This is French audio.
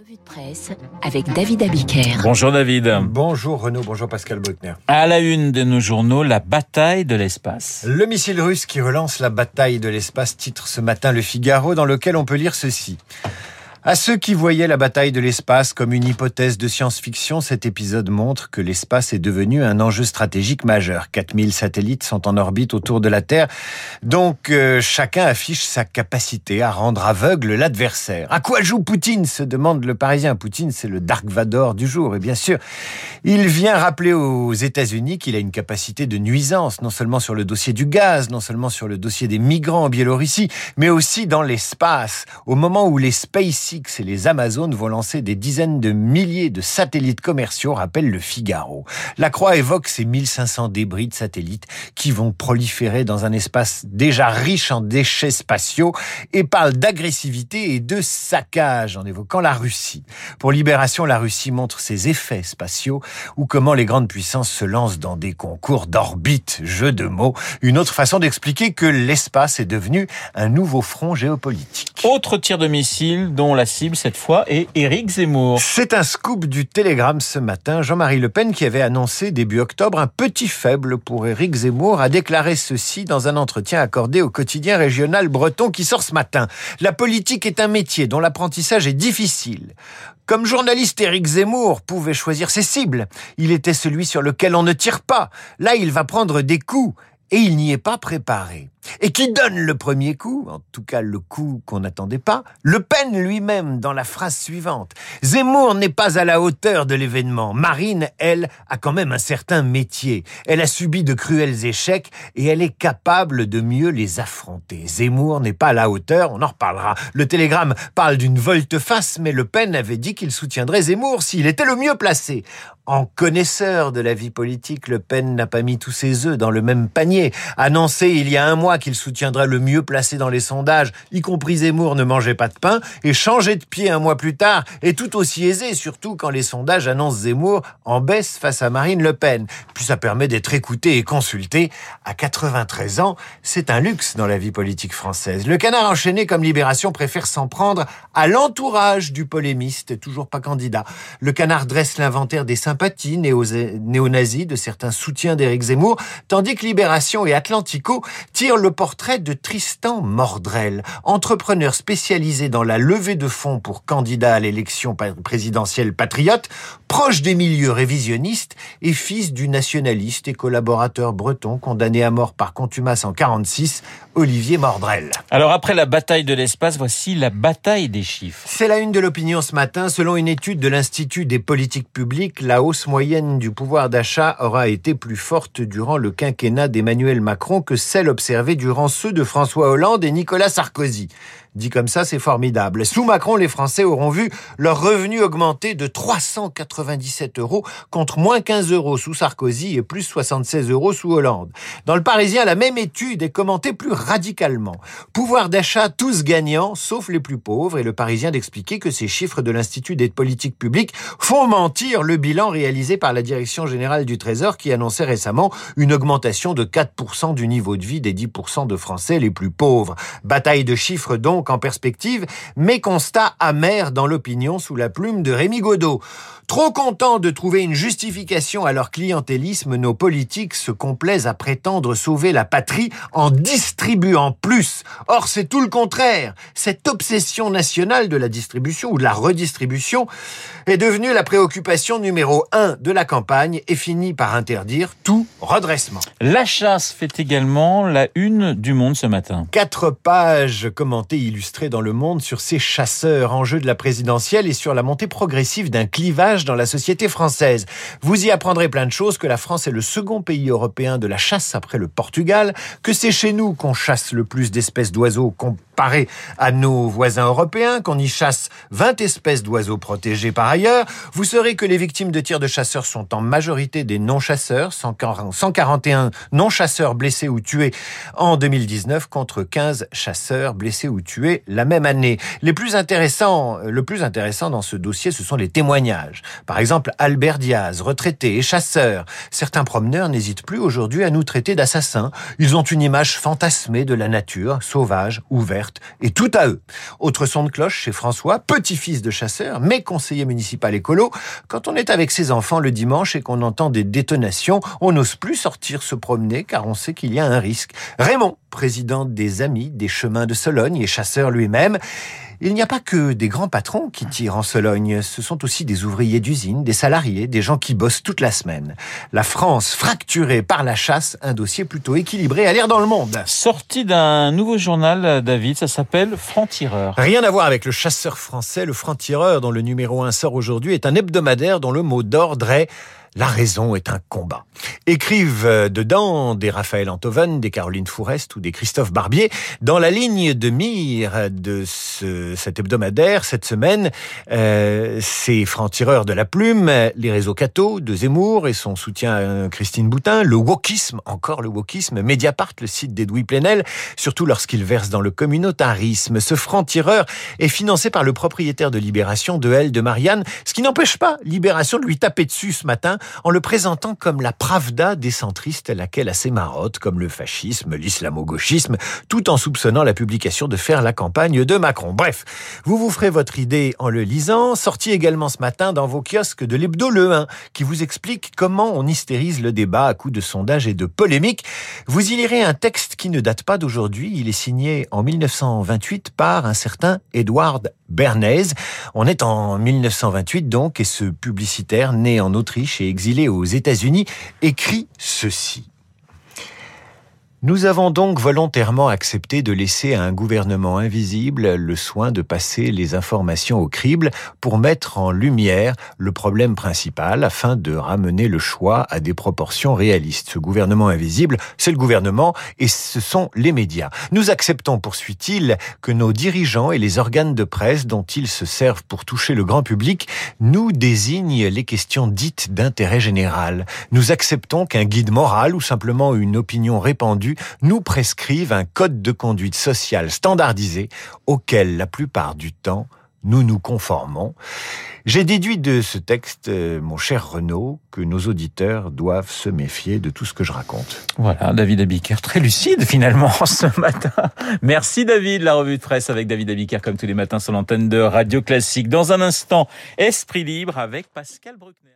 Revue de presse avec David Abiker. Bonjour David. Bonjour Renaud, bonjour Pascal Bruckner. À la une de nos journaux, la bataille de l'espace. Le missile russe qui relance la bataille de l'espace titre ce matin Le Figaro dans lequel on peut lire ceci. À ceux qui voyaient la bataille de l'espace comme une hypothèse de science-fiction, cet épisode montre que l'espace est devenu un enjeu stratégique majeur. 4000 satellites sont en orbite autour de la Terre, donc euh, chacun affiche sa capacité à rendre aveugle l'adversaire. À quoi joue Poutine se demande le Parisien. Poutine, c'est le Dark Vador du jour, et bien sûr, il vient rappeler aux États-Unis qu'il a une capacité de nuisance, non seulement sur le dossier du gaz, non seulement sur le dossier des migrants en Biélorussie, mais aussi dans l'espace, au moment où les space et les Amazones vont lancer des dizaines de milliers de satellites commerciaux, rappelle le Figaro. La Croix évoque ces 1500 débris de satellites qui vont proliférer dans un espace déjà riche en déchets spatiaux et parle d'agressivité et de saccage en évoquant la Russie. Pour Libération, la Russie montre ses effets spatiaux ou comment les grandes puissances se lancent dans des concours d'orbite, jeu de mots, une autre façon d'expliquer que l'espace est devenu un nouveau front géopolitique. Autre tir de missile dont la cible cette fois est Éric Zemmour. C'est un scoop du Télégramme ce matin. Jean-Marie Le Pen, qui avait annoncé début octobre un petit faible pour Éric Zemmour, a déclaré ceci dans un entretien accordé au quotidien régional breton qui sort ce matin. La politique est un métier dont l'apprentissage est difficile. Comme journaliste, Éric Zemmour pouvait choisir ses cibles. Il était celui sur lequel on ne tire pas. Là, il va prendre des coups et il n'y est pas préparé. Et qui donne le premier coup, en tout cas le coup qu'on n'attendait pas, Le Pen lui-même dans la phrase suivante. Zemmour n'est pas à la hauteur de l'événement. Marine, elle, a quand même un certain métier. Elle a subi de cruels échecs et elle est capable de mieux les affronter. Zemmour n'est pas à la hauteur, on en reparlera. Le télégramme parle d'une volte-face, mais Le Pen avait dit qu'il soutiendrait Zemmour s'il était le mieux placé. En connaisseur de la vie politique, Le Pen n'a pas mis tous ses œufs dans le même panier. Annoncé il y a un mois qu'il soutiendrait le mieux placé dans les sondages, y compris Zemmour ne mangeait pas de pain, et changer de pied un mois plus tard est tout aussi aisé, surtout quand les sondages annoncent Zemmour en baisse face à Marine Le Pen. Puis ça permet d'être écouté et consulté. À 93 ans, c'est un luxe dans la vie politique française. Le canard enchaîné comme Libération préfère s'en prendre à l'entourage du polémiste, toujours pas candidat. Le canard dresse l'inventaire des néo-nazis de certains soutiens d'Éric Zemmour, tandis que Libération et Atlantico tirent le portrait de Tristan Mordrel, entrepreneur spécialisé dans la levée de fonds pour candidat à l'élection présidentielle patriote, proche des milieux révisionnistes et fils du nationaliste et collaborateur breton condamné à mort par contumace en 46, Olivier Mordrel. Alors après la bataille de l'espace, voici la bataille des chiffres. C'est la une de l'opinion ce matin. Selon une étude de l'Institut des politiques publiques, la hausse moyenne du pouvoir d'achat aura été plus forte durant le quinquennat d'Emmanuel Macron que celle observée durant ceux de François Hollande et Nicolas Sarkozy. Dit comme ça, c'est formidable. Sous Macron, les Français auront vu leur revenu augmenter de 397 euros contre moins 15 euros sous Sarkozy et plus 76 euros sous Hollande. Dans le Parisien, la même étude est commentée plus radicalement. Pouvoir d'achat tous gagnants, sauf les plus pauvres, et le Parisien d'expliquer que ces chiffres de l'Institut des politiques publiques font mentir le bilan réalisé par la Direction générale du Trésor qui annonçait récemment une augmentation de 4% du niveau de vie des 10% de Français les plus pauvres. Bataille de chiffres donc en perspective, mais constat amer dans l'opinion sous la plume de Rémi Godot. Trop contents de trouver une justification à leur clientélisme, nos politiques se complaisent à prétendre sauver la patrie en distribuant plus. Or, c'est tout le contraire. Cette obsession nationale de la distribution ou de la redistribution est devenue la préoccupation numéro un de la campagne et finit par interdire tout redressement. La chasse fait également la une du Monde ce matin. Quatre pages commentées illustrées dans le Monde sur ces chasseurs en jeu de la présidentielle et sur la montée progressive d'un clivage dans la société française. Vous y apprendrez plein de choses, que la France est le second pays européen de la chasse après le Portugal, que c'est chez nous qu'on chasse le plus d'espèces d'oiseaux comparé à nos voisins européens, qu'on y chasse 20 espèces d'oiseaux protégés par ailleurs. Vous saurez que les victimes de tirs de chasseurs sont en majorité des non-chasseurs, 141 non-chasseurs blessés ou tués en 2019 contre 15 chasseurs blessés ou tués la même année. Les plus intéressants, le plus intéressant dans ce dossier, ce sont les témoignages. Par exemple, Albert Diaz, retraité et chasseur. Certains promeneurs n'hésitent plus aujourd'hui à nous traiter d'assassins. Ils ont une image fantasmée de la nature, sauvage, ouverte, et tout à eux. Autre son de cloche chez François, petit-fils de chasseur, mais conseiller municipal écolo. Quand on est avec ses enfants le dimanche et qu'on entend des détonations, on n'ose plus sortir se promener car on sait qu'il y a un risque. Raymond, président des Amis des Chemins de Sologne et chasseur lui-même, il n'y a pas que des grands patrons qui tirent en Sologne, ce sont aussi des ouvriers d'usine, des salariés, des gens qui bossent toute la semaine. La France fracturée par la chasse, un dossier plutôt équilibré à l'air dans le monde. Sorti d'un nouveau journal, David, ça s'appelle Franc-Tireur. Rien à voir avec le chasseur français, le Franc-Tireur dont le numéro 1 sort aujourd'hui est un hebdomadaire dont le mot d'ordre est la raison est un combat. Écrivent euh, dedans des Raphaël Antoven, des Caroline Fourest ou des Christophe Barbier. Dans la ligne de mire de ce, cet hebdomadaire, cette semaine, euh, c'est franc-tireur de la plume, les réseaux cathos de Zemmour et son soutien à Christine Boutin, le wokisme, encore le wokisme, Mediapart, le site d'Edoui Plenel, surtout lorsqu'il verse dans le communautarisme. Ce franc-tireur est financé par le propriétaire de Libération, de L de Marianne, ce qui n'empêche pas Libération de lui taper dessus ce matin en le présentant comme la pravda des centristes à laquelle assez marotte, comme le fascisme, l'islamo-gauchisme, tout en soupçonnant la publication de faire la campagne de Macron. Bref, vous vous ferez votre idée en le lisant, sorti également ce matin dans vos kiosques de l'hebdo Le 1, qui vous explique comment on hystérise le débat à coups de sondages et de polémiques. Vous y lirez un texte qui ne date pas d'aujourd'hui, il est signé en 1928 par un certain Edward Bernays. On est en 1928 donc, et ce publicitaire, né en Autriche et exilé aux États-Unis, écrit ceci. Nous avons donc volontairement accepté de laisser à un gouvernement invisible le soin de passer les informations au crible pour mettre en lumière le problème principal afin de ramener le choix à des proportions réalistes. Ce gouvernement invisible, c'est le gouvernement et ce sont les médias. Nous acceptons, poursuit-il, que nos dirigeants et les organes de presse dont ils se servent pour toucher le grand public nous désignent les questions dites d'intérêt général. Nous acceptons qu'un guide moral ou simplement une opinion répandue nous prescrivent un code de conduite sociale standardisé auquel la plupart du temps nous nous conformons. J'ai déduit de ce texte, euh, mon cher Renaud, que nos auditeurs doivent se méfier de tout ce que je raconte. Voilà, David Abiker, très lucide finalement ce matin. Merci David, la revue de presse avec David Abiker comme tous les matins sur l'antenne de Radio Classique. Dans un instant, Esprit Libre avec Pascal Bruckner.